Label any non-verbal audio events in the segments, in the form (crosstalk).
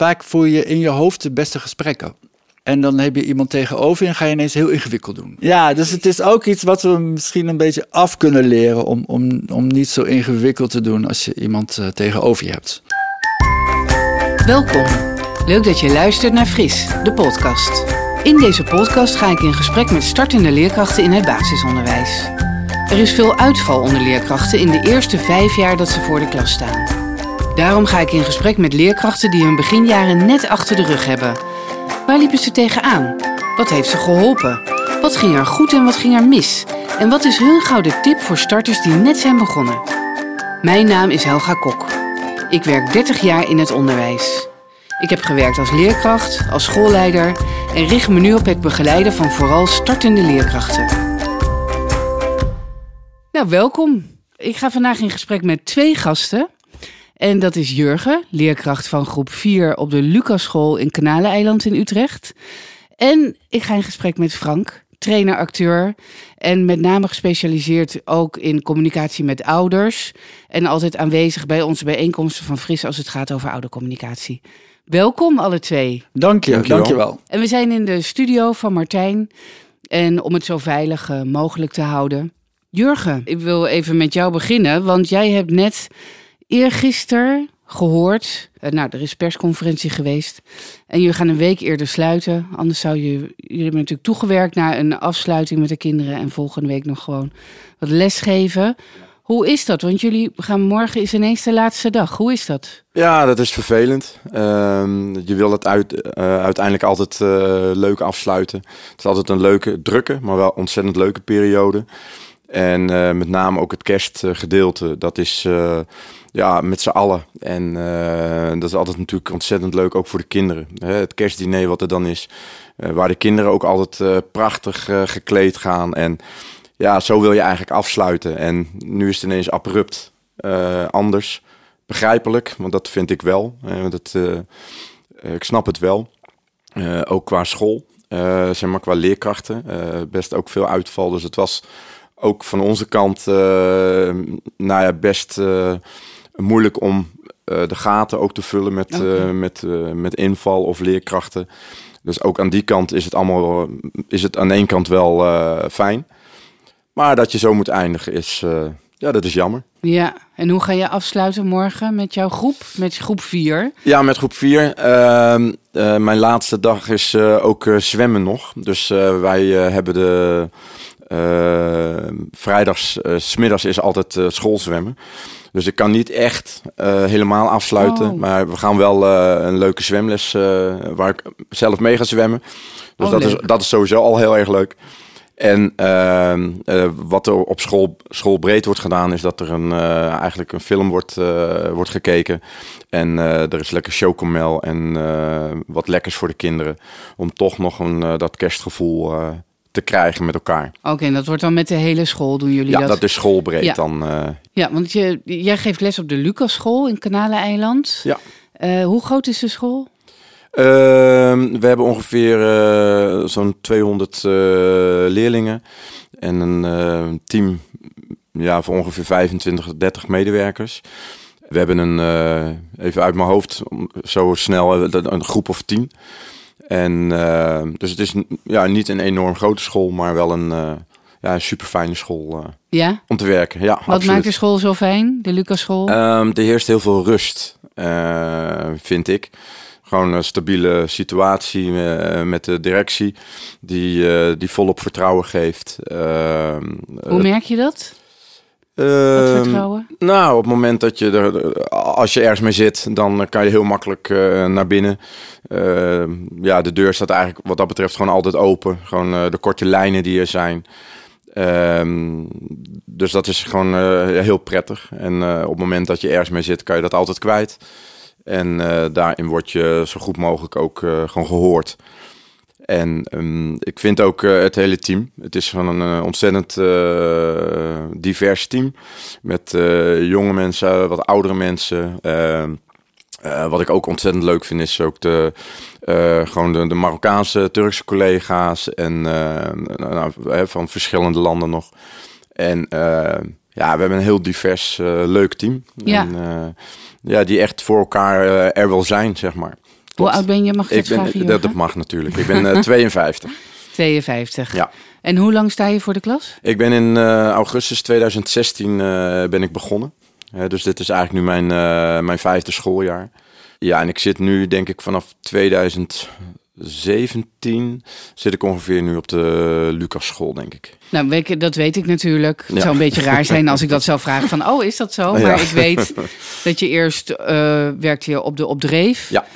vaak voer je in je hoofd de beste gesprekken. En dan heb je iemand tegenover je en ga je ineens heel ingewikkeld doen. Ja, dus het is ook iets wat we misschien een beetje af kunnen leren om, om, om niet zo ingewikkeld te doen als je iemand uh, tegenover je hebt. Welkom. Leuk dat je luistert naar Fris, de podcast. In deze podcast ga ik in gesprek met startende leerkrachten in het basisonderwijs. Er is veel uitval onder leerkrachten in de eerste vijf jaar dat ze voor de klas staan. Daarom ga ik in gesprek met leerkrachten die hun beginjaren net achter de rug hebben. Waar liepen ze tegenaan? Wat heeft ze geholpen? Wat ging er goed en wat ging er mis? En wat is hun gouden tip voor starters die net zijn begonnen? Mijn naam is Helga Kok. Ik werk 30 jaar in het onderwijs. Ik heb gewerkt als leerkracht, als schoolleider en richt me nu op het begeleiden van vooral startende leerkrachten. Nou, welkom. Ik ga vandaag in gesprek met twee gasten. En dat is Jurgen, leerkracht van groep 4 op de Lucaschool in Kanaleneiland in Utrecht. En ik ga in gesprek met Frank, trainer, acteur. En met name gespecialiseerd ook in communicatie met ouders. En altijd aanwezig bij onze bijeenkomsten van Fris als het gaat over oudercommunicatie. Welkom alle twee. Dank je, dank je wel. En we zijn in de studio van Martijn. En om het zo veilig uh, mogelijk te houden. Jurgen, ik wil even met jou beginnen, want jij hebt net eergisteren gehoord. Uh, nou, er is persconferentie geweest. En jullie gaan een week eerder sluiten. Anders zou je. Jullie hebben natuurlijk toegewerkt naar een afsluiting met de kinderen. En volgende week nog gewoon wat lesgeven. Hoe is dat? Want jullie gaan morgen is ineens de laatste dag. Hoe is dat? Ja, dat is vervelend. Uh, je wil het uit, uh, uiteindelijk altijd uh, leuk afsluiten. Het is altijd een leuke, drukke, maar wel ontzettend leuke periode. En met name ook het kerstgedeelte. Dat is ja, met z'n allen. En uh, dat is altijd natuurlijk ontzettend leuk, ook voor de kinderen. Hè? Het kerstdiner wat er dan is, uh, waar de kinderen ook altijd uh, prachtig gekleed gaan. En ja, zo wil je eigenlijk afsluiten. En nu is het ineens abrupt anders. Begrijpelijk, want dat vind ik wel. dat, ik snap het wel. ook qua school, zeg maar qua leerkrachten. best ook veel uitval. Dus het was ook van onze kant, nou ja, best moeilijk om uh, de gaten ook te vullen met, okay. uh, met, uh, met inval of leerkrachten. Dus ook aan die kant is het allemaal is het aan één kant wel fijn. Maar dat je zo moet eindigen is, ja, dat is jammer. Ja, en hoe ga je afsluiten morgen met jouw groep, met groep 4? Ja, met groep 4. Ehm, mijn laatste dag is ook zwemmen nog. Dus wij hebben de vrijdags, smiddags is altijd schoolzwemmen. Dus ik kan niet echt uh, helemaal afsluiten. Oh. Maar we gaan wel uh, een leuke zwemles uh, waar ik zelf mee ga zwemmen. Dus oh, dat, is, dat is sowieso al heel erg leuk. En ehm, wat er op school, schoolbreed wordt gedaan, is dat er een, eigenlijk een film wordt, wordt gekeken. En er is lekker chocomel en wat lekkers voor de kinderen. Om toch nog een, dat kerstgevoel te krijgen met elkaar. Oké, en dat wordt dan met de hele school, doen jullie ja, dat? Ja, dat is schoolbreed ja. dan. Uh... Ja, want je, jij geeft les op de Lucas-school in Kanaleneiland. Ja. Uh, hoe groot is de school? Uh, we hebben ongeveer eh, zo'n 200 leerlingen en een team ja, van ongeveer 25, 30 medewerkers. We hebben een, even uit mijn hoofd, zo snel, een groep of tien. En uh, dus het is ja, niet een enorm grote school, maar wel een, uh, ja, super fijne school ja? om te werken. Ja, Wat absoluut. maakt de school zo fijn, de Lucas School? Um, er heerst heel veel rust, vind ik. Gewoon een stabiele situatie met de directie die, die volop vertrouwen geeft. Ehm, Hoe merk je dat? Uh, nou, op het moment dat je er, als je ergens mee zit, dan kan je heel makkelijk uh, naar binnen. Uh, ja, de deur staat eigenlijk wat dat betreft gewoon altijd open. Gewoon uh, de korte lijnen die er zijn. Ehm, dus dat is gewoon heel prettig. En op het moment dat je ergens mee zit, kan je dat altijd kwijt. En daarin word je zo goed mogelijk ook gewoon gehoord. En um, ik vind ook uh, het hele team. Het is van een uh, ontzettend uh, divers team. Met jonge mensen, wat oudere mensen. Ehm, wat ik ook ontzettend leuk vind is ook de, gewoon de, de, Marokkaanse, Turkse collega's. En nou, van verschillende landen nog. En ja, we hebben een heel divers, leuk team. Ja. En, ja, die echt voor elkaar er wil zijn, zeg maar. Hoe oud ben je? Mag ik, ik dat vragen? ben, dat, dat mag natuurlijk. Ik ben uh, 52. 52. Ja. En hoe lang sta je voor de klas? Ik ben in uh, augustus 2016 uh, ben ik begonnen. dus dit is eigenlijk nu mijn, uh, mijn vijfde schooljaar. Ja, en ik zit nu denk ik vanaf 2017 zit ik ongeveer nu op de Lucas school, denk ik. Nou, dat weet ik natuurlijk. Het ja. zou een beetje raar zijn als ik dat zou vragen van, (laughs) oh, is dat zo? Maar ja. ik weet dat je eerst werkte je op de opdreef. Ja,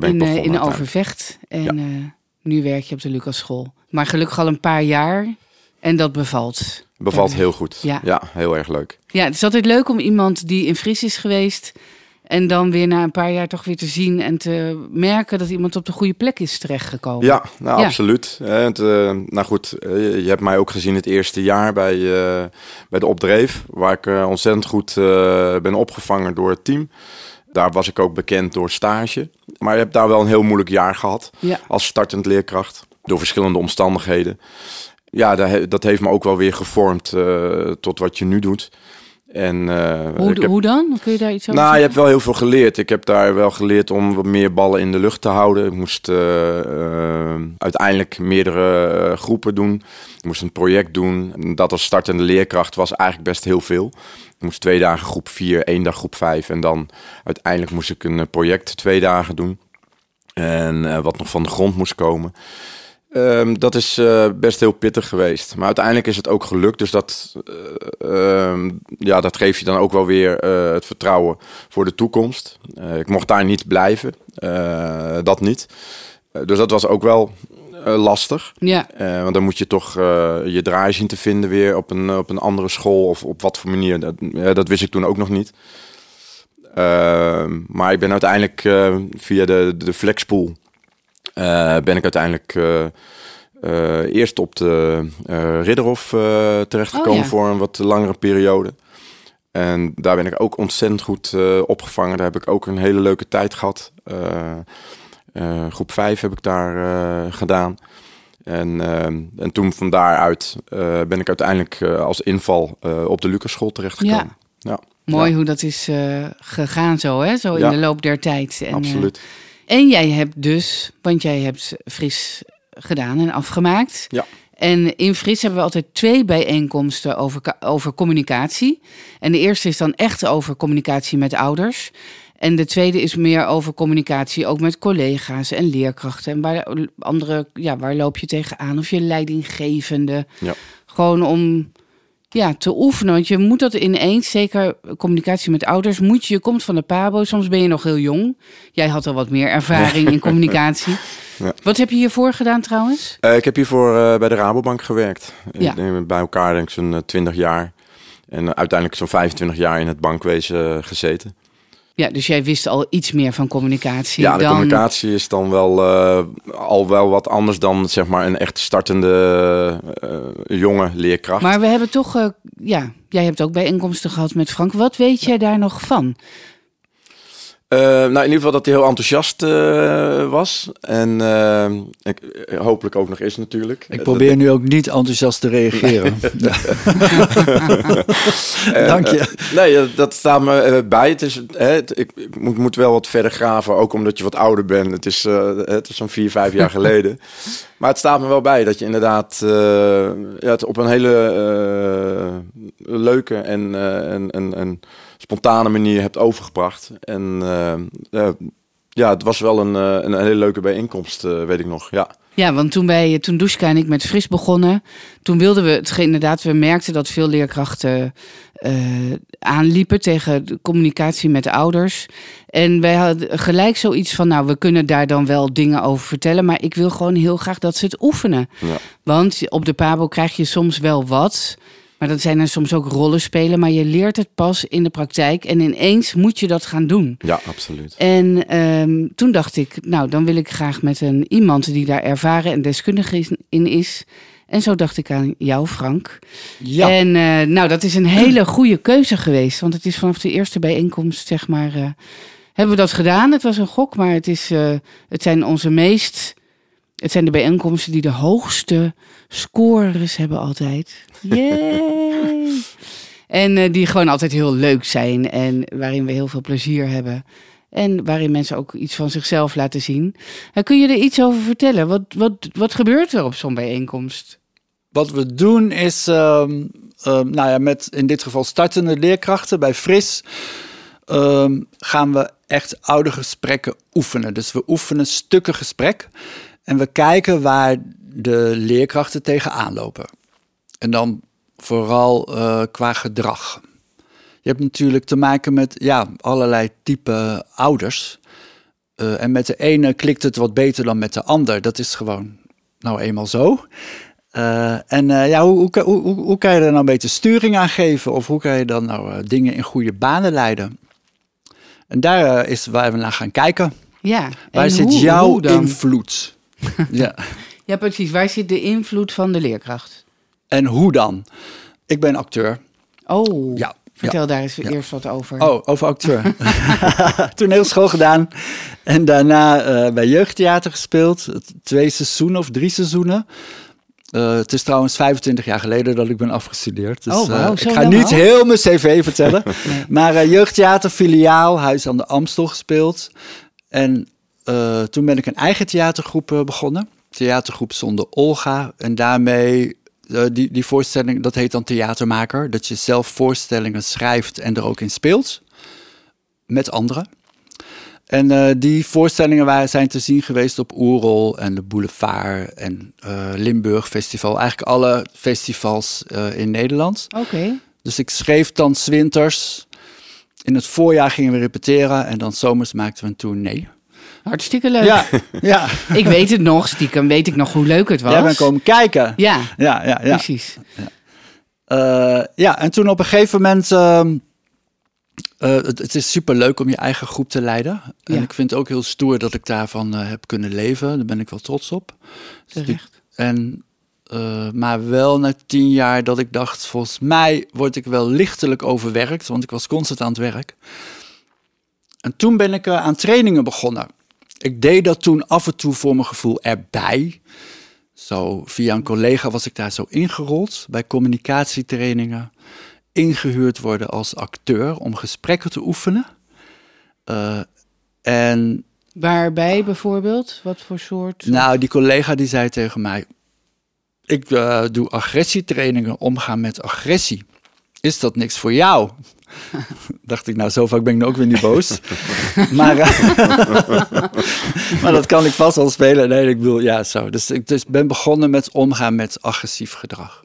daar ben in, begonnen. in Overvecht. En ja. nu werk je op de Lucas school. Maar gelukkig al een paar jaar en dat bevalt. Bevalt heel goed. Ja. ja, heel erg leuk. Ja, het is altijd leuk om iemand die in Fries is geweest... en dan weer na een paar jaar toch weer te zien... en te merken dat iemand op de goede plek is terechtgekomen. Ja, nou, ja. absoluut. Het, uh, nou goed, uh, je hebt mij ook gezien het eerste jaar bij, uh, bij de opdreef... waar ik ontzettend goed ben opgevangen door het team... Daar was ik ook bekend door stage. Maar je hebt daar wel een heel moeilijk jaar gehad ja. als startend leerkracht door verschillende omstandigheden. Ja, dat heeft me ook wel weer gevormd uh, tot wat je nu doet. En, uh, hoe, heb, hoe, dan? Kun je daar iets over Nou, je hebt wel heel veel geleerd. Ik heb daar wel geleerd om wat meer ballen in de lucht te houden. Ik moest uh, uiteindelijk meerdere groepen doen. Ik moest een project doen. En dat als startende leerkracht was eigenlijk best heel veel. Ik moest twee dagen groep 4, één dag groep 5. En dan uiteindelijk moest ik een project twee dagen doen. En wat nog van de grond moest komen. Um, dat is uh, best heel pittig geweest. Maar uiteindelijk is het ook gelukt. Dus dat, uh, um, ja, dat geeft je dan ook wel weer uh, het vertrouwen voor de toekomst. ik mocht daar niet blijven. dat niet. dus dat was ook wel lastig. Ja. want dan moet je toch je draai zien te vinden weer op een, op een andere school. Of op wat voor manier. Dat, dat wist ik toen ook nog niet. Ehm, maar ik ben uiteindelijk via de, de flexpool... Uh, ben ik uiteindelijk uh, uh, eerst op de Ridderhof terechtgekomen oh, ja. voor een wat langere periode. En daar ben ik ook ontzettend goed opgevangen. Daar heb ik ook een hele leuke tijd gehad. groep 5 heb ik daar gedaan. En, en toen van daaruit ben ik uiteindelijk als inval op de Lucaschool terechtgekomen. Ja. ja. Mooi ja. hoe dat is gegaan zo, hè? Zo in de loop der tijd. En, Absoluut. En jij hebt dus, want jij hebt Fris gedaan en afgemaakt. Ja. En in Fris hebben we altijd twee bijeenkomsten over, over communicatie. En de eerste is dan echt over communicatie met ouders. En de tweede is meer over communicatie ook met collega's en leerkrachten. En waar, andere, ja, waar loop je tegenaan? Of je leidinggevende. Ja. Gewoon om ja, te oefenen. Want je moet dat ineens, zeker communicatie met ouders, moet je, je komt van de PABO, soms ben je nog heel jong. Jij had al wat meer ervaring in (laughs) communicatie. Ja. Wat heb je hiervoor gedaan trouwens? Uh, ik heb hiervoor uh, bij de Rabobank gewerkt. Ja. Bij elkaar denk ik zo'n uh, 20 jaar. En uiteindelijk zo'n 25 jaar in het bankwezen gezeten. Ja, dus jij wist al iets meer van communicatie. Ja, de dan... communicatie is dan wel uh, al wel wat anders dan zeg maar een echt startende uh, jonge leerkracht. Maar we hebben toch, uh, ja, jij hebt ook bijeenkomsten gehad met Frank. Wat weet jij daar nog van? Uh, nou, in ieder geval dat hij heel enthousiast uh, was. En uh, ik, hopelijk ook nog is natuurlijk. Ik probeer dat, nu ook niet enthousiast te reageren. (laughs) Dank je. nee, dat staat me bij. Het is, hè, het, ik, ik moet, moet, wel wat verder graven, ook omdat je wat ouder bent. Het is, het is zo'n vier, vijf jaar (laughs) geleden. Maar het staat me wel bij dat je inderdaad ja, het op een hele leuke en, en, en, en spontane manier hebt overgebracht. En uh, ja, het was wel een, uh, een hele leuke bijeenkomst, weet ik nog. Ja. Ja, want toen wij, toen Duska en ik met Fris begonnen, toen wilden we het inderdaad, we merkten dat veel leerkrachten aanliepen tegen de communicatie met de ouders. En wij hadden gelijk zoiets van, nou, we kunnen daar dan wel dingen over vertellen, maar ik wil gewoon heel graag dat ze het oefenen. Ja. Want op de Pabo krijg je soms wel wat. Maar dat zijn er soms ook rollen spelen, maar je leert het pas in de praktijk en ineens moet je dat gaan doen. Ja, absoluut. En um, toen dacht ik, nou, dan wil ik graag met een iemand die daar ervaren en deskundig in is. En zo dacht ik aan jou, Frank. Ja. En uh, nou, dat is een hele goede keuze geweest, want het is vanaf de eerste bijeenkomst, zeg maar, uh, hebben we dat gedaan. Het was een gok, maar het, is, uh, het zijn onze meest het zijn de bijeenkomsten die de hoogste scores hebben altijd. Yay! (laughs) en uh, die gewoon altijd heel leuk zijn en waarin we heel veel plezier hebben. En waarin mensen ook iets van zichzelf laten zien. Uh, kun je er iets over vertellen? Wat, wat, wat gebeurt er op zo'n bijeenkomst? Wat we doen is, um, um, nou ja, met in dit geval startende leerkrachten bij Fris, um, gaan we echt oude gesprekken oefenen. Dus we oefenen stukken gesprek en we kijken waar de leerkrachten tegenaan lopen. En dan vooral uh, qua gedrag. Je hebt natuurlijk te maken met ja, allerlei type ouders. Uh, en met de ene klikt het wat beter dan met de ander. Dat is gewoon nou eenmaal zo. Uh, en uh, ja, hoe, hoe, hoe, hoe, kan je er nou een beetje sturing aan geven? Of hoe kan je dan nou dingen in goede banen leiden? En daar is waar we naar gaan kijken. Ja, waar zit hoe, jouw invloed? (laughs) ja. ja, precies. Waar zit de invloed van de leerkracht? En hoe dan? Ik ben acteur. Oh, ja. vertel ja. daar eens Ja. eerst wat over. Oh, over acteur. (laughs) (laughs) Toneelschool gedaan. En daarna uh, bij jeugdtheater gespeeld. Twee seizoenen of drie seizoenen. Uh, het is trouwens 25 jaar geleden dat ik ben afgestudeerd. Dus Oh, uh, zo ik ga niet al? heel mijn cv vertellen. Nee. Maar jeugdtheater, filiaal, Huis aan de Amstel gespeeld. En uh, toen ben ik een eigen theatergroep uh, begonnen. Theatergroep zonder Olga. En daarmee, uh, die, die voorstelling, dat heet dan theatermaker. Dat je zelf voorstellingen schrijft en er ook in speelt. Met anderen. En uh, die voorstellingen waren, zijn te zien geweest op Oerol en de Boulevard en uh, Limburg Festival. Eigenlijk alle festivals uh, in Nederland. Oké. Okay. Dus ik schreef dan zwinters. In het voorjaar gingen we repeteren en dan zomers maakten we een tournee. Hartstikke leuk. Ja, (laughs) ja. ik weet het nog, stiekem weet ik nog hoe leuk het was. Jij bent komen kijken. Ja, ja, ja, ja. precies. Ja. Uh, ja, en toen op een gegeven moment... Uh, uh, het, het, is super leuk om je eigen groep te leiden. En ik vind het ook heel stoer dat ik daarvan uh, heb kunnen leven. Daar ben ik wel trots op. Dus Terecht. en, uh, maar wel na tien jaar dat ik dacht, volgens mij word ik wel lichtelijk overwerkt, want ik was constant aan het werk. En toen ben ik uh, aan trainingen begonnen. Ik deed dat toen af en toe voor mijn gevoel erbij. Zo via een collega was ik daar zo ingerold bij communicatietrainingen. Ingehuurd worden als acteur om gesprekken te oefenen. Uh, en Waarbij bijvoorbeeld? Wat voor soort? nou, die collega die zei tegen mij: Ik uh, doe agressietrainingen, omgaan met agressie. Is dat niks voor jou? (laughs) Dacht ik, nou, zo vaak ben ik nu ook weer niet boos. (laughs) maar, uh, (laughs) maar dat kan ik vast wel spelen. Nee, ik bedoel, ja, zo. Dus ik dus ben begonnen met omgaan met agressief gedrag.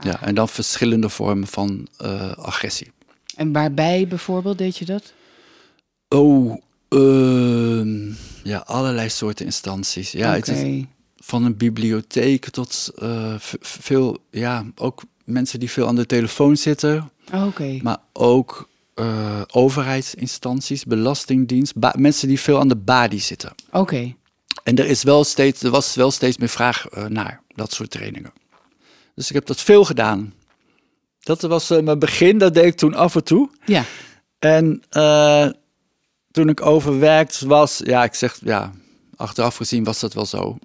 Ja, en dan verschillende vormen van uh, agressie. En waarbij bijvoorbeeld deed je dat? Oh, uh, ja, allerlei soorten instanties. Ja, het is van een bibliotheek tot uh, veel, ja, ook mensen die veel aan de telefoon zitten, Oh, maar ook uh, overheidsinstanties, belastingdienst, mensen die veel aan de badi zitten. Oké. En er, is wel steeds, er was wel steeds meer vraag uh, naar dat soort trainingen. Dus ik heb dat veel gedaan. Dat was uh, mijn begin, dat deed ik toen af en toe. Ja. En toen ik overwerkt was, ja, ik zeg, ja, achteraf gezien was dat wel zo.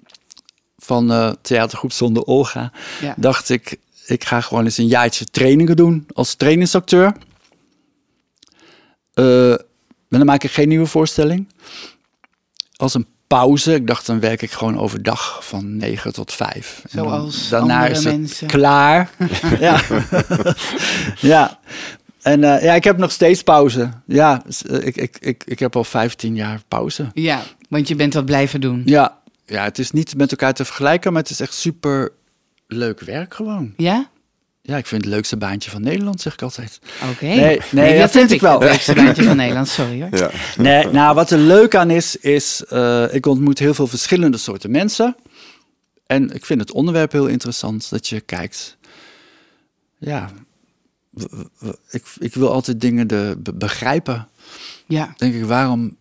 Van theatergroep zonder Olga, Ja. dacht ik, ik ga gewoon eens een jaartje trainingen doen als trainingsacteur. Uh, en dan maak ik geen nieuwe voorstelling. Als een pauze, ik dacht dan werk ik gewoon overdag van 9 tot 5. En dan- Zoals daarna is het mensen. klaar. (laughs) ja. (laughs) ja. En eh, ja, ik heb nog steeds pauze. Ja, eh, ik, ik, ik, ik heb al 15 jaar pauze. Ja, want je bent dat blijven doen. Ja. ja, het is niet met elkaar te vergelijken, maar het is echt super leuk werk gewoon. Ja? Ja, ik vind het leukste baantje van Nederland, zeg ik altijd. Oké. Nee, nee, dat dat vind ik wel. Het leukste baantje van Nederland, sorry hoor. (laughs) Ja. Nee, nou, wat er leuk aan is, is uh, ik ontmoet heel veel verschillende soorten mensen. En ik vind het onderwerp heel interessant, dat je kijkt. Ja, ik, ik wil altijd dingen de, be- begrijpen. Ja. Denk ik, waarom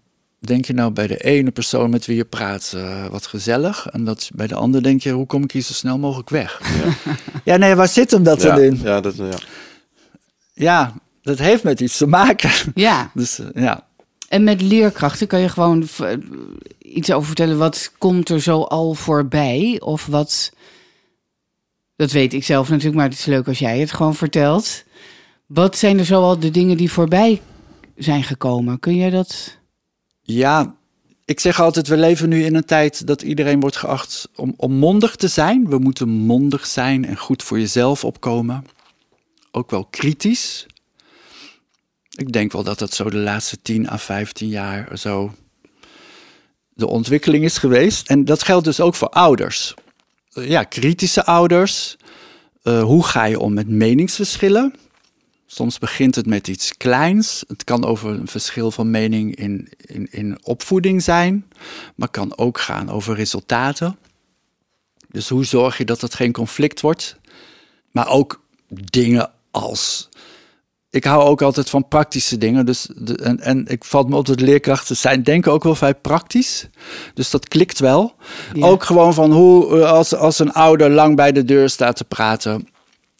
denk je nou bij de ene persoon met wie je praat uh, wat gezellig? En dat bij de ander denk je, hoe kom ik hier zo snel mogelijk weg? Ja, (laughs) ja nee, waar zit hem dat ja, dan in? ja, dat, ja. Ja, dat heeft met iets te maken. Ja. (laughs) Dus uh, ja. En met leerkrachten kan je gewoon v- iets over vertellen. Wat komt er zo al voorbij? Of wat. Dat weet ik zelf natuurlijk, maar het is leuk als jij het gewoon vertelt. Wat zijn er zoal de dingen die voorbij zijn gekomen? Kun jij dat Ja, ik zeg altijd, we leven nu in een tijd dat iedereen wordt geacht om, om mondig te zijn. We moeten mondig zijn en goed voor jezelf opkomen. Ook wel kritisch. Ik denk wel dat dat zo de laatste 10 à 15 jaar zo de ontwikkeling is geweest. En dat geldt dus ook voor ouders. Ja, kritische ouders. Uh, hoe ga je om met meningsverschillen? Soms begint het met iets kleins. Het kan over een verschil van mening in, in, in opvoeding zijn, maar kan ook gaan over resultaten. Dus hoe zorg je dat het geen conflict wordt? Maar ook dingen als. Ik hou ook altijd van praktische dingen. Dus de, en, en ik valt me op dat leerkrachten zijn denken ook wel vrij praktisch. Dus dat klikt wel. Ook gewoon van hoe als, als een ouder lang bij de deur staat te praten.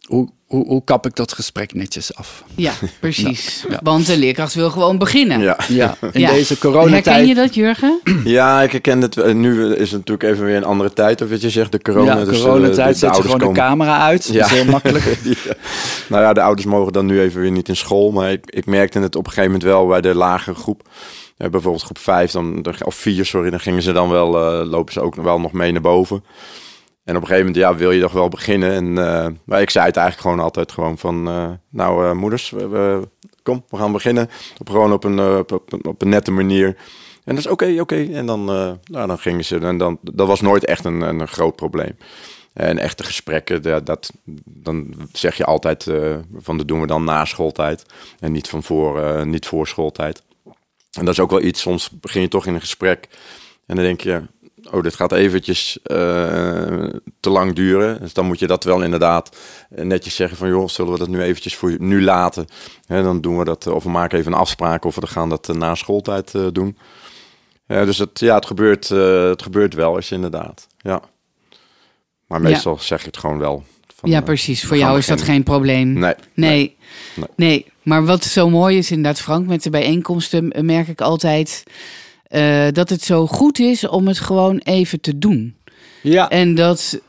Hoe, hoe, hoe kap ik dat gesprek netjes af? Ja, (laughs) precies. Want de leerkracht wil gewoon beginnen. Ja, ja (laughs) in deze coronatijd. Herken je dat, Jurgen? (clears throat) Ja, ik herken het. Nu is het natuurlijk even weer een andere tijd, of wat je zegt, de corona. Ja, dus, eh, coronatijd zet je gewoon komen... de camera uit. Ja. Dat is heel makkelijk. (laughs) Nou ja, de ouders mogen dan nu even weer niet in school. Maar ik, ik merkte het op een gegeven moment wel bij de lagere groep. Ja, bijvoorbeeld groep 5, dan, of 4, sorry, dan gingen ze dan wel, uh, lopen ze ook wel nog mee naar boven. En op een gegeven moment, ja, wil je toch wel beginnen? En uh, maar ik zei het eigenlijk gewoon altijd gewoon van, uh, nou uh, moeders, we, kom, we gaan beginnen. Op, gewoon op een, op, op, een nette manier. En dat is oké, oké. En dan, nou, dan gingen ze. En dan, dat was nooit echt een, een groot probleem. En echte gesprekken, dat, dat dan zeg je altijd van dat doen we dan na schooltijd. En niet van voor, niet voor schooltijd. En dat is ook wel iets, soms begin je toch in een gesprek. En dan denk je, oh, dit gaat eventjes uh, te lang duren. Dus dan moet je dat wel inderdaad netjes zeggen van, joh, zullen we dat nu eventjes voor nu laten? En dan doen we dat, of we maken even een afspraak of we gaan dat uh, na schooltijd uh, doen. dus het, ja, het, gebeurt, het gebeurt wel eens inderdaad, ja. Maar meestal zeg je het gewoon wel. Van, ja, precies. Voor jou is dat geen probleem. Nee. Nee. Nee. nee. Maar wat zo mooi is inderdaad, Frank, met de bijeenkomsten merk ik altijd uh, dat het zo goed is om het gewoon even te doen. Ja. En dat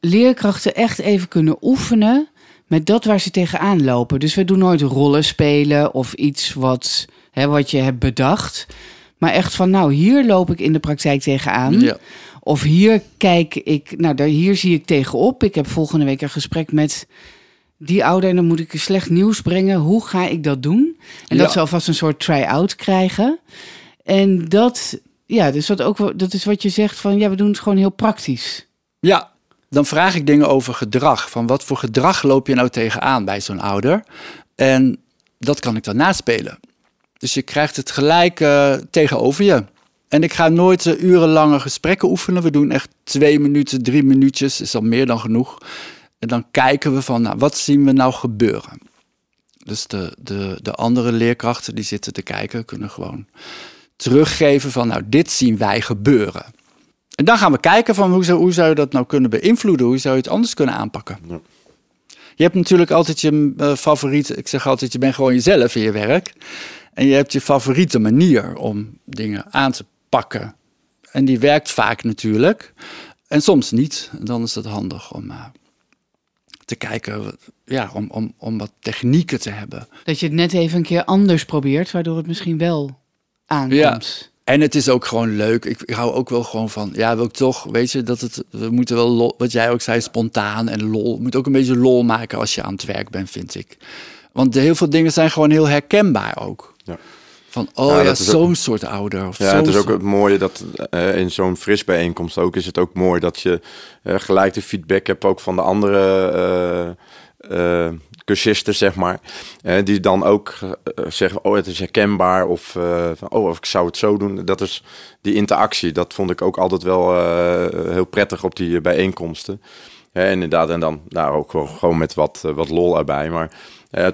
leerkrachten echt even kunnen oefenen met dat waar ze tegenaan lopen. Dus we doen nooit rollen spelen of iets wat, hè, wat je hebt bedacht. Maar echt van, nou, hier loop ik in de praktijk tegenaan. Ja. Of hier kijk ik, nou, daar, hier zie ik tegenop. Ik heb volgende week een gesprek met die ouder en dan moet ik slecht nieuws brengen. Hoe ga ik dat doen? En dat ze alvast een soort try-out krijgen. En dat, ja, dus wat ook, dat is wat je zegt van, ja, we doen het gewoon heel praktisch. Ja, dan vraag ik dingen over gedrag. Van wat voor gedrag loop je nou tegenaan bij zo'n ouder? En dat kan ik dan naspelen. Dus je krijgt het gelijk uh, tegenover je. En ik ga nooit uh, urenlange gesprekken oefenen. We doen echt twee minuten, drie minuutjes, is al meer dan genoeg. En dan kijken we van, nou, wat zien we nou gebeuren? Dus de, de, de andere leerkrachten die zitten te kijken, kunnen gewoon teruggeven van, nou, dit zien wij gebeuren. En dan gaan we kijken van hoe zou, hoe zou je dat nou kunnen beïnvloeden? Hoe zou je het anders kunnen aanpakken? Ja. Je hebt natuurlijk altijd je uh, favoriete, ik zeg altijd, je bent gewoon jezelf in je werk. En je hebt je favoriete manier om dingen aan te pakken. En die werkt vaak natuurlijk. En soms niet. Dan is het handig om uh, te kijken, ja, om, om, om wat technieken te hebben. Dat je het net even een keer anders probeert, waardoor het misschien wel aankomt. Ja. En het is ook gewoon leuk. Ik, ik, hou ook wel gewoon van, ja, wil ik toch, weet je, dat het, we moeten wel, lol, wat jij ook zei, spontaan en lol. moet ook een beetje lol maken als je aan het werk bent, vind ik. Want heel veel dingen zijn gewoon heel herkenbaar ook. Ja. Van, oh ja, ja zo'n soort ouder. Of ja, het is ook het mooie dat uh, in zo'n fris bijeenkomst ook is het ook mooi dat je uh, gelijk de feedback hebt ook van de andere uh, cursisten, zeg maar. Uh, die dan ook uh, zeggen, oh, het is herkenbaar. Of, uh, oh, of ik zou het zo doen. Dat is die interactie. Dat vond ik ook altijd wel heel prettig op die bijeenkomsten. en inderdaad, en dan nou, ook gewoon met wat, wat lol erbij. Maar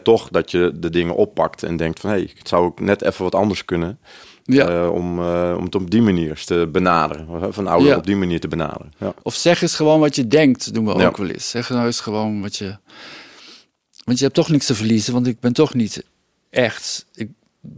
toch dat je de dingen oppakt en denkt van... hé, hey, het zou ook net even wat anders kunnen... Ja. om, om het op die manier te benaderen. Van ouderen op die manier te benaderen. Ja. Of zeg eens gewoon wat je denkt, doen we ook wel eens. Zeg nou eens gewoon wat je want je hebt toch niks te verliezen, want ik ben toch niet echt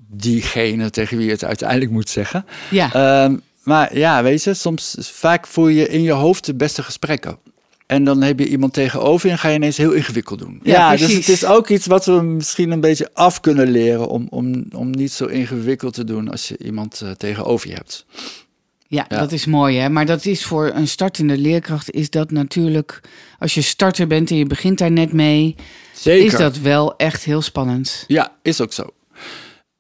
diegene tegen wie je het uiteindelijk moet zeggen. Ja. Ehm, maar ja, weet je, soms vaak voel je in je hoofd de beste gesprekken. En dan heb je iemand tegenover je en ga je ineens heel ingewikkeld doen. Ja, Ja, dus het is ook iets wat we misschien een beetje af kunnen leren. Om, om, om niet zo ingewikkeld te doen als je iemand eh, tegenover je hebt. Ja, Ja. dat is mooi hè. Maar dat is voor een startende leerkracht is dat natuurlijk... Als je starter bent en je begint daar net mee... Zeker. is dat wel echt heel spannend. Ja, is ook zo.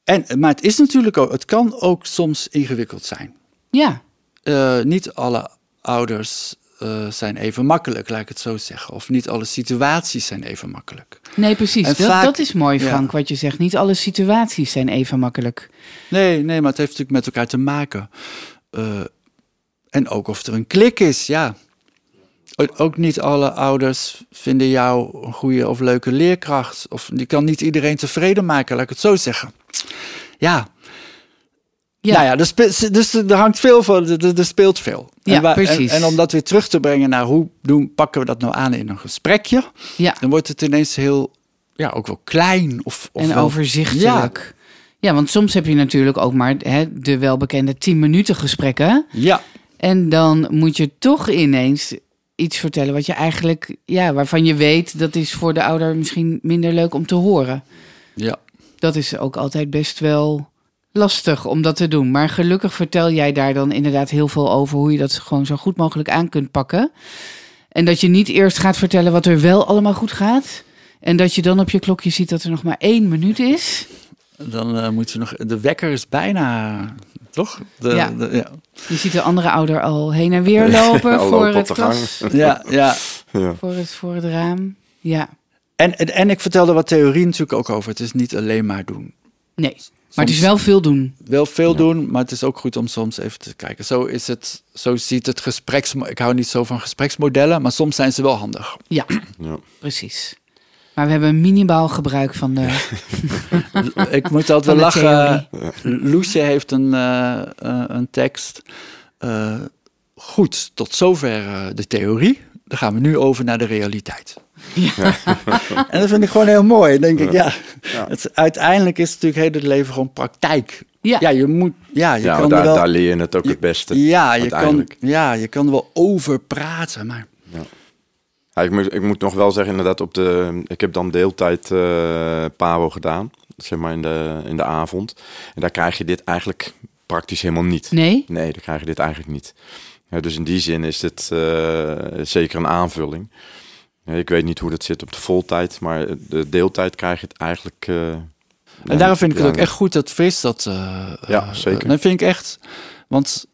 En, maar het is natuurlijk ook, het kan ook soms ingewikkeld zijn. Ja, Eh, niet alle ouders eh, zijn even makkelijk, laat ik het zo zeggen. Of niet alle situaties zijn even makkelijk. nee precies. Dat, vaak- dat is mooi ja. Frank, wat je zegt. Niet alle situaties zijn even makkelijk. Nee, nee, maar het heeft natuurlijk met elkaar te maken. Eh, en ook of er een klik is, ja. Ook niet alle ouders vinden jou een goede of leuke leerkracht. Of die kan niet iedereen tevreden maken, laat ik het zo zeggen. Ja, Ja, Nou ja, spe- dus er hangt veel van, er, speelt veel. Ja, en, precies. En, om dat weer terug te brengen naar hoe doen, pakken we dat nou aan in een gesprekje, ja. dan wordt het ineens heel, ja, ook wel klein. Of, of en wel- overzichtelijk. Ja. Want soms heb je natuurlijk ook maar hè, de welbekende 10 minuten gesprekken. Ja, En dan moet je toch ineens iets vertellen wat je eigenlijk, ja, waarvan je weet dat is voor de ouder misschien minder leuk om te horen. ja. Dat is ook altijd best wel lastig om dat te doen. Maar gelukkig vertel jij daar dan inderdaad heel veel over hoe je dat gewoon zo goed mogelijk aan kunt pakken. En dat je niet eerst gaat vertellen wat er wel allemaal goed gaat. En dat je dan op je klokje ziet dat er nog maar één minuut is. Dan eh, moet je nog, de wekker is bijna, toch? De, Ja. de- ja. Je ziet de andere ouder al heen en weer lopen (laughs) voor, het klas, ja, ja. Ja. voor, het, voor het raam. Ja, En, en, en ik vertelde wat theorie natuurlijk ook over. Het is niet alleen maar doen. nee. Maar het is wel veel doen. Wel veel doen, maar het is ook goed om soms even te kijken. Zo is het, zo ziet het gespreks... Ik hou niet zo van gespreksmodellen, maar soms zijn ze wel handig. Ja, Ja. precies. Maar we hebben minimaal gebruik van de... (laughs) Ik moet altijd wel lachen. Loesje heeft een, eh, eh, een tekst. eh, goed, tot zover eh, de theorie. Dan gaan we nu over naar de realiteit. (laughs) en dat vind ik gewoon heel mooi. Dan denk ik, ja, Ja. Het, uiteindelijk is natuurlijk heel het leven gewoon praktijk. Ja. Ja, je moet, ja, je Ja, kan daar, wel, daar leer je het ook het beste. ja, je kan, uiteindelijk. ja, je kan er wel over praten, maar Ja, ik, moet, ik moet nog wel zeggen, inderdaad, op de, ik heb dan deeltijd eh PABO gedaan, zeg maar in de, in de avond. En daar krijg je dit eigenlijk praktisch helemaal niet. Nee? Nee, dan krijg je dit eigenlijk niet. Ja, dus in die zin is dit eh, zeker een aanvulling. Ja, ik weet niet hoe dat zit op de voltijd, maar de deeltijd krijg je het eigenlijk... eh, En daarom vind ik het ook echt goed dat Vis dat... eh, Ja, zeker. Dat vind ik echt... Want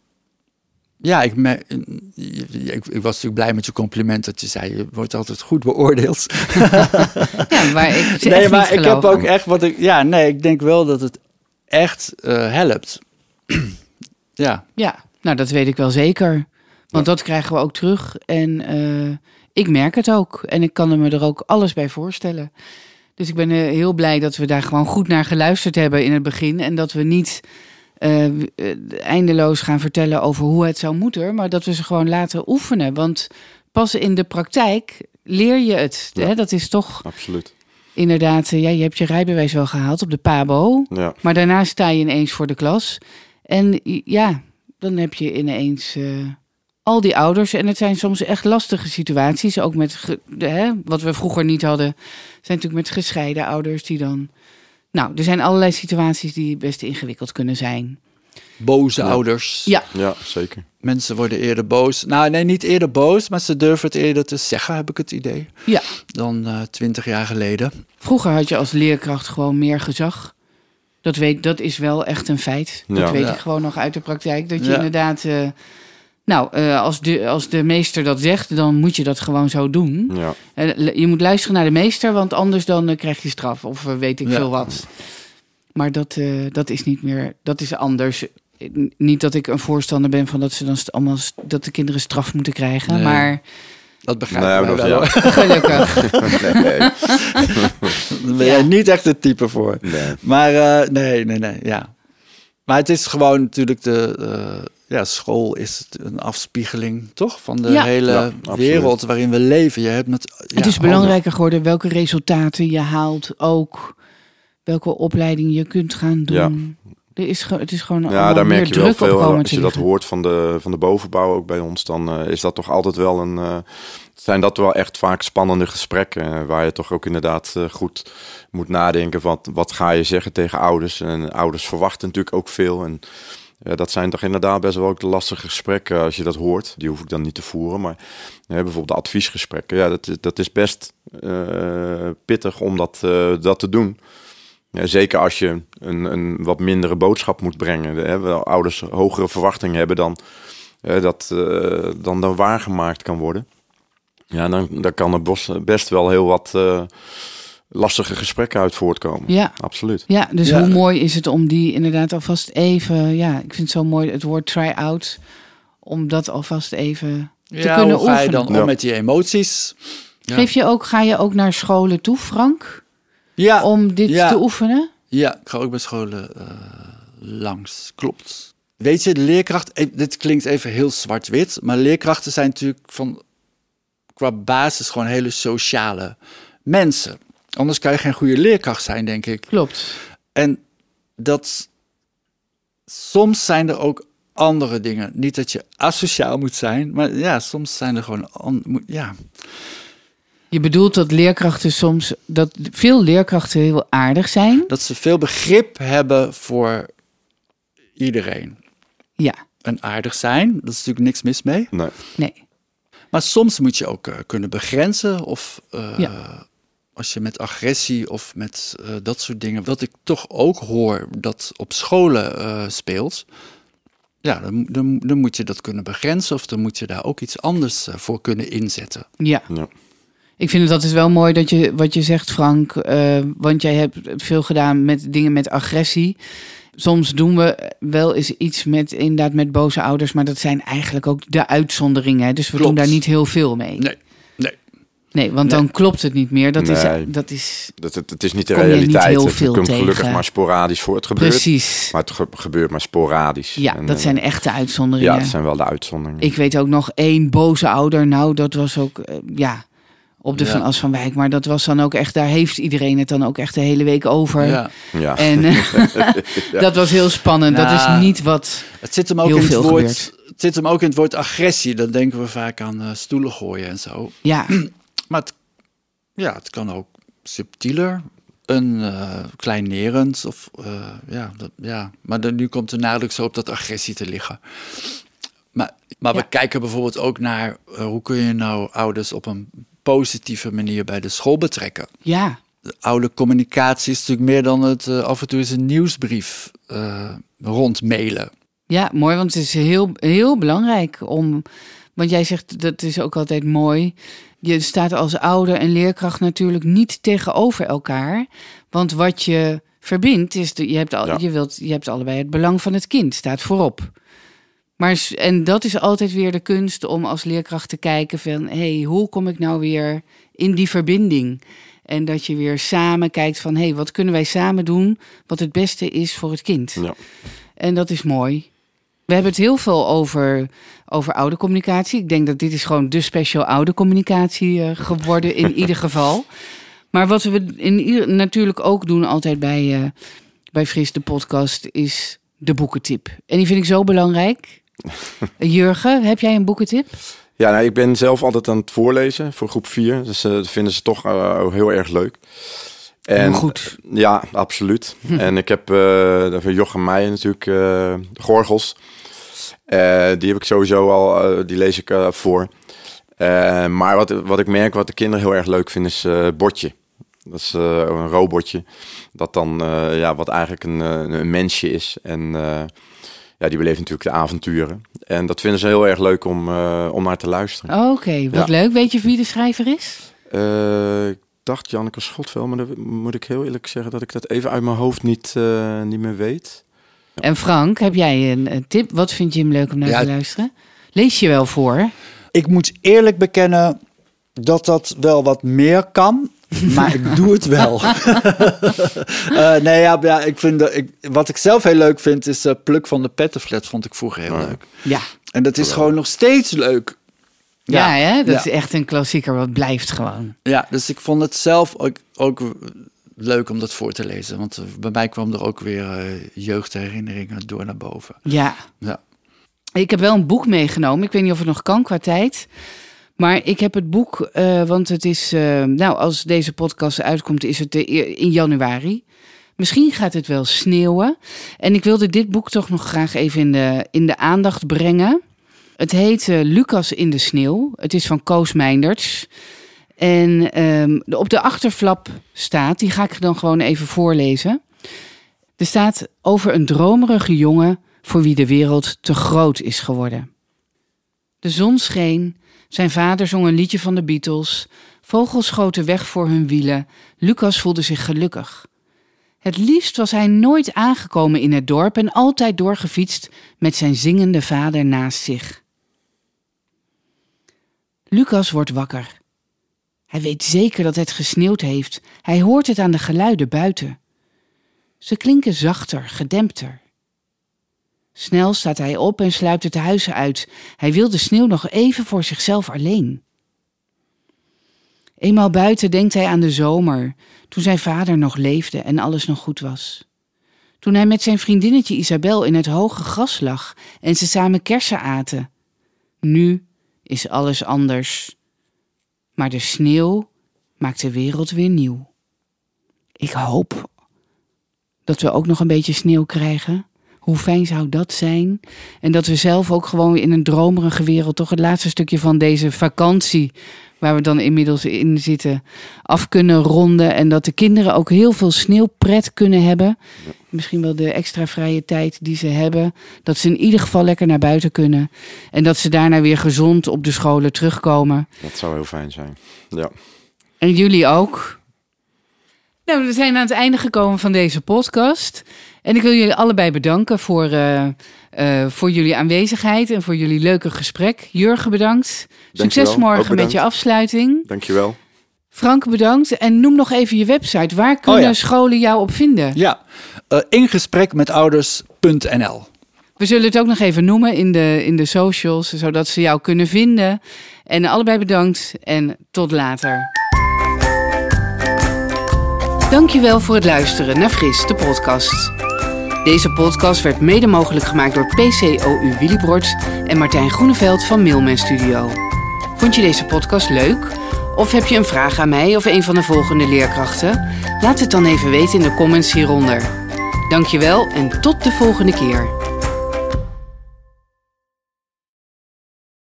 ja, ik, me, ik, ik was natuurlijk blij met je compliment dat je zei... je wordt altijd goed beoordeeld. (laughs) Ja, maar ik nee, maar ik heb ook echt wat ik... Ja, nee, ik denk wel dat het echt eh, helpt. (clears throat) ja, Ja, nou dat weet ik wel zeker. Want dat krijgen we ook terug. En eh, ik merk het ook. En ik kan me er ook alles bij voorstellen. Dus ik ben eh, heel blij dat we daar gewoon goed naar geluisterd hebben in het begin. En dat we niet eh, eh, eindeloos gaan vertellen over hoe het zou moeten. Maar dat we ze gewoon laten oefenen. Want pas in de praktijk leer je het. Ja. Hè? Dat is toch Absoluut. inderdaad... eh, ja, je hebt je rijbewijs wel gehaald op de PABO. Ja, Maar daarna sta je ineens voor de klas. En ja, dan heb je ineens al die ouders. En het zijn soms echt lastige situaties. Ook met hè, wat we vroeger niet hadden. Zijn natuurlijk met gescheiden ouders die dan. Nou, er zijn allerlei situaties die best ingewikkeld kunnen zijn. boze Ja. ouders. Ja. ja zeker. Mensen worden eerder boos. Nou, nee, niet eerder boos, maar ze durven het eerder te zeggen, heb ik het idee. Ja. Dan eh, twintig jaar geleden. Vroeger had je als leerkracht gewoon meer gezag. Dat, weet, dat is wel echt een feit. Dat weet Ja. ik gewoon nog uit de praktijk. Dat je Ja. inderdaad. eh, nou, eh, als, de, als de meester dat zegt, dan moet je dat gewoon zo doen. Ja, Eh, Je moet luisteren naar de meester, want anders dan eh, krijg je straf of weet ik Ja. veel wat. Maar dat, eh, dat is niet meer, dat is anders. Niet dat ik een voorstander ben van dat ze dan allemaal dat de kinderen straf moeten krijgen, Nee. maar Dat begrijp Nee, ik maar wel. (laughs) (laughs) gelukkig. nee, nee, Daar ben Ja. jij niet echt het type voor. nee. Maar eh, nee, nee, nee, ja. Maar het is gewoon natuurlijk de... eh, ja, school is een afspiegeling, toch? Van de Ja. hele Ja, wereld waarin we leven. Je hebt met, ja, het is belangrijker geworden welke resultaten je haalt, ook welke opleiding je kunt gaan doen. Ja. Er is, het is gewoon Ja, daar meer merk je wel druk op veel. Als je dat hoort van de, van de bovenbouw ook bij ons, dan eh, is dat toch altijd wel een. eh, zijn dat wel echt vaak spannende gesprekken. eh, waar je toch ook inderdaad goed moet nadenken. Wat, wat ga je zeggen tegen ouders? En ouders verwachten natuurlijk ook veel. En ja, dat zijn toch inderdaad best wel ook de lastige gesprekken als je dat hoort. Die hoef ik dan niet te voeren. Maar eh, bijvoorbeeld de adviesgesprekken. Ja, dat, is- dat is best eh, pittig om dat, eh, dat te doen. Ja, zeker als je een, een wat mindere boodschap moet brengen. Hè, ouders hogere verwachtingen hebben dan dat dan, dan waargemaakt kan worden. Ja, dan, dan kan bos- best wel heel wat lastige gesprekken uit voortkomen. Ja. Absoluut. Ja, dus Ja. hoe mooi is het om die inderdaad alvast even... Ja, ik vind het zo mooi, het woord try-out. Om dat alvast even te Ja, kunnen hoe ga je oefenen. dan Ja. om met die emoties? Ja. Geef je ook, ga je ook naar scholen toe, Frank? Ja, Om dit Ja. te oefenen? ja, ik ga ook bij scholen eh, langs. Klopt. Weet je, de leerkracht, eh, dit klinkt even heel zwart-wit, maar leerkrachten zijn natuurlijk van qua basis gewoon hele sociale mensen. Anders kan je geen goede leerkracht zijn, denk ik. Klopt. En dat soms zijn er ook andere dingen. Niet dat je asociaal moet zijn, maar ja, soms zijn er gewoon ja. Je bedoelt dat leerkrachten soms... Dat veel leerkrachten heel aardig zijn? dat ze veel begrip hebben voor iedereen. Ja, En aardig zijn, dat is natuurlijk niks mis mee. Nee. nee. Maar soms moet je ook eh, kunnen begrenzen. Of eh, Ja. Als je met agressie of met eh, dat soort dingen, wat ik toch ook hoor dat op scholen eh, speelt. Ja, dan, dan, dan moet je dat kunnen begrenzen of dan moet je daar ook iets anders eh, voor kunnen inzetten. Ja. Ja. Ik vind het altijd wel mooi dat je wat je zegt, Frank. eh, want jij hebt veel gedaan met dingen met agressie. Soms doen we wel eens iets met inderdaad met boze ouders, maar dat zijn eigenlijk ook de uitzonderingen. hè. Dus we Klopt. doen daar niet heel veel mee. Nee, nee. Want Nee. dan klopt het niet meer. Dat is dat is Dat, het, het is niet de Kom je niet realiteit. heel het veel komt gelukkig tegen. maar sporadisch voor. Het gebeurt, precies. maar het ge- gebeurt maar sporadisch. Ja, En, dat zijn echte uitzonderingen. Ja, dat zijn wel de uitzonderingen. Ik weet ook nog één boze ouder. Nou, dat was ook, eh, ja, op de Ja. Van As van Wijk. Maar dat was dan ook echt, daar heeft iedereen het dan ook echt de hele week over. Ja. ja. En (laughs) eh, dat was heel spannend. dat is niet wat. Het zit hem ook Heel in het veel woord. gebeurt. Het zit hem ook in het woord agressie. Dan denken we vaak aan eh, stoelen gooien en zo. Ja, (clears throat) Maar het, ja, het kan ook subtieler, een eh kleinerend of eh, ja, dat, ja. Maar dan, nu komt de nadruk zo op dat agressie te liggen. Maar, maar Ja. we kijken bijvoorbeeld ook naar eh, hoe kun je nou ouders op een positieve manier bij de school betrekken. ja, De oude communicatie is natuurlijk meer dan het af en toe eens een nieuwsbrief rondmailen. ja, mooi. Want het is heel, heel belangrijk om. Want jij zegt dat is ook altijd mooi. Je staat als ouder en leerkracht natuurlijk niet tegenover elkaar. Want wat je verbindt is. De, je, hebt al, Ja. je, wilt, je hebt allebei het belang van het kind, staat voorop. Maar, en dat is altijd weer de kunst om als leerkracht te kijken van... hé, hey, hoe kom ik nou weer in die verbinding? En dat je weer samen kijkt van... hé, hey, wat kunnen wij samen doen wat het beste is voor het kind? Ja. En dat is mooi. We hebben het heel veel over, over oude communicatie. Ik denk dat dit is gewoon de special oude communicatie eh, geworden in (laughs) ieder geval. Maar wat we in ieder, natuurlijk ook doen altijd bij, eh, bij Fris de podcast is de boekentip. En die vind ik zo belangrijk. (laughs) Jurgen, heb jij een boekentip? Ja, nou, ik ben zelf altijd aan het voorlezen voor groep 4. Dus dat vinden ze toch heel erg leuk. Heel goed. Ja, absoluut. (laughs) En ik heb van Jochem Meijer natuurlijk eh Gorgels. Eh, die heb ik sowieso al, eh, die lees ik eh, voor. Maar wat, wat ik merk, wat de kinderen heel erg leuk vinden, is botje. Dat is een robotje. Dat dan, ja, wat eigenlijk een, een mensje is. En ja, die beleeft natuurlijk de avonturen. En dat vinden ze heel erg leuk om, om naar te luisteren. Oké, wat Ja. leuk. Weet je wie de schrijver is? Ik dacht Janneke Schotvel, maar dan moet ik heel eerlijk zeggen dat ik dat even uit mijn hoofd niet, niet meer weet. En Frank, heb jij een, een tip? Wat vind je hem leuk om naar Ja. te luisteren? Lees je wel voor? Ik moet eerlijk bekennen dat dat wel wat meer kan. (laughs) Maar ik doe het wel. (laughs) Eh, nee, ja, ja, ik vind dat, ik, wat ik zelf heel leuk vind is eh Pluk van de Pettenflat. Vond ik vroeger heel Ja. leuk. Ja. En dat is gewoon nog steeds leuk. Ja, hè? dat ja. is echt een klassieker. Wat blijft gewoon. Ja, dus ik vond het zelf ook, ook leuk om dat voor te lezen. Want eh, bij mij kwam er ook weer uh, jeugdherinneringen door naar boven. Ja. Ja. Ik heb wel een boek meegenomen. Ik weet niet of het nog kan qua tijd. Maar ik heb het boek, uh, want het is, uh, nou, als deze podcast uitkomt, is het in januari. Misschien gaat het wel sneeuwen. En ik wilde dit boek toch nog graag even in de, in de aandacht brengen. Het heet Lucas in de sneeuw. Het is van Koos Meinders. En um, op de achterflap staat, die ga ik dan gewoon even voorlezen. Er staat over een dromerige jongen voor wie de wereld te groot is geworden. De zon scheen, zijn vader zong een liedje van de Beatles, vogels schoten weg voor hun wielen, Lucas voelde zich gelukkig. Het liefst was hij nooit aangekomen in het dorp en altijd doorgefietst met zijn zingende vader naast zich. Lucas wordt wakker. Hij weet zeker dat het gesneeuwd heeft. Hij hoort het aan de geluiden buiten. Ze klinken zachter, gedempter. Snel staat hij op en sluipt het huis uit. Hij wil de sneeuw nog even voor zichzelf alleen. Eenmaal buiten denkt hij aan de zomer, toen zijn vader nog leefde en alles nog goed was. Toen hij met zijn vriendinnetje Isabel in het hoge gras lag en ze samen kersen aten. Nu is alles anders. Maar de sneeuw maakt de wereld weer nieuw. Ik hoop dat we ook nog een beetje sneeuw krijgen. Hoe fijn zou dat zijn? En dat we zelf ook gewoon in een dromerige wereld, toch het laatste stukje van deze vakantie, waar we dan inmiddels in zitten, af kunnen ronden. En dat de kinderen ook heel veel sneeuwpret kunnen hebben. Misschien wel de extra vrije tijd die ze hebben. Dat ze in ieder geval lekker naar buiten kunnen. En dat ze daarna weer gezond op de scholen terugkomen. Dat zou heel fijn zijn. Ja. En jullie ook. Nou, we zijn aan het einde gekomen van deze podcast. En ik wil jullie allebei bedanken voor, uh, uh, voor jullie aanwezigheid en voor jullie leuke gesprek. Jurgen, bedankt. Succes morgen met je afsluiting. Dankjewel. Frank, bedankt. En noem nog even je website. Waar kunnen oh ja. scholen jou op vinden? Ja, uh, ingesprekmetouders.nl. We zullen het ook nog even noemen in de, in de socials, zodat ze jou kunnen vinden. En allebei bedankt en tot later. Dankjewel voor het luisteren naar Fris, de podcast. Deze podcast werd mede mogelijk gemaakt door PCOU Willibrord en Martijn Groeneveld van Mailman Studio. Vond je deze podcast leuk? Of heb je een vraag aan mij of een van de volgende leerkrachten? Laat het dan even weten in de comments hieronder. Dankjewel en tot de volgende keer.